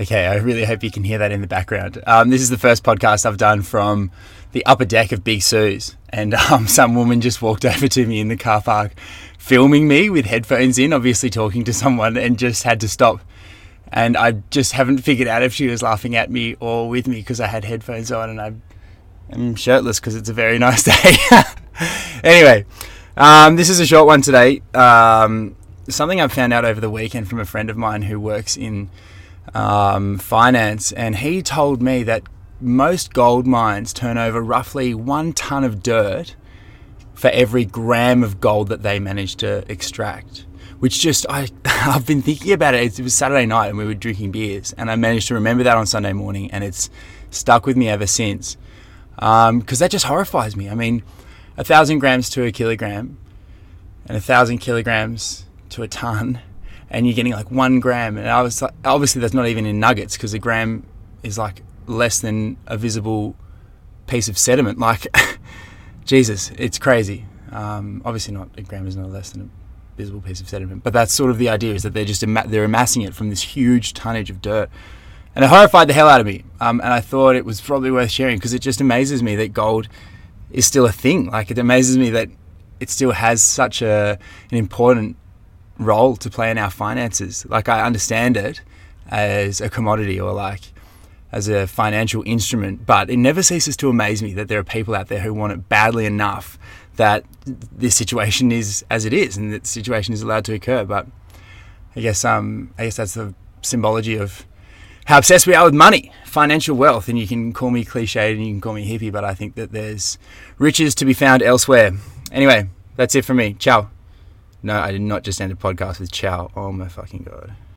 Okay, I really hope you can hear that in the background. Um, this is the first podcast I've done from the upper deck of Big Sue's, and um, some woman just walked over to me in the car park, filming me with headphones in, obviously talking to someone, and just had to stop. And I just haven't figured out if she was laughing at me or with me because I had headphones on and I am shirtless because it's a very nice day. anyway, um, this is a short one today. Um, something I found out over the weekend from a friend of mine who works in um, finance, and he told me that most gold mines turn over roughly one ton of dirt for every gram of gold that they manage to extract. Which just I I've been thinking about it. It was Saturday night and we were drinking beers, and I managed to remember that on Sunday morning, and it's stuck with me ever since. Because um, that just horrifies me. I mean, a thousand grams to a kilogram, and a thousand kilograms to a ton and you're getting like one gram. And I was like, obviously that's not even in nuggets because a gram is like less than a visible piece of sediment. Like, Jesus, it's crazy. Um, obviously, not a gram is not less than a visible piece of sediment, but that's sort of the idea is that they're just ama- they're amassing it from this huge tonnage of dirt. And it horrified the hell out of me. Um, and I thought it was probably worth sharing because it just amazes me that gold is still a thing. Like it amazes me that it still has such a an important role to play in our finances. Like I understand it as a commodity or like as a financial instrument, but it never ceases to amaze me that there are people out there who want it badly enough that this situation is as it is and that situation is allowed to occur. But I guess um I guess that's the symbology of how obsessed we are with money, financial wealth, and you can call me cliched and you can call me hippie, but I think that there's riches to be found elsewhere. Anyway, that's it for me. Ciao. No, I did not just end a podcast with ciao. Oh my fucking god.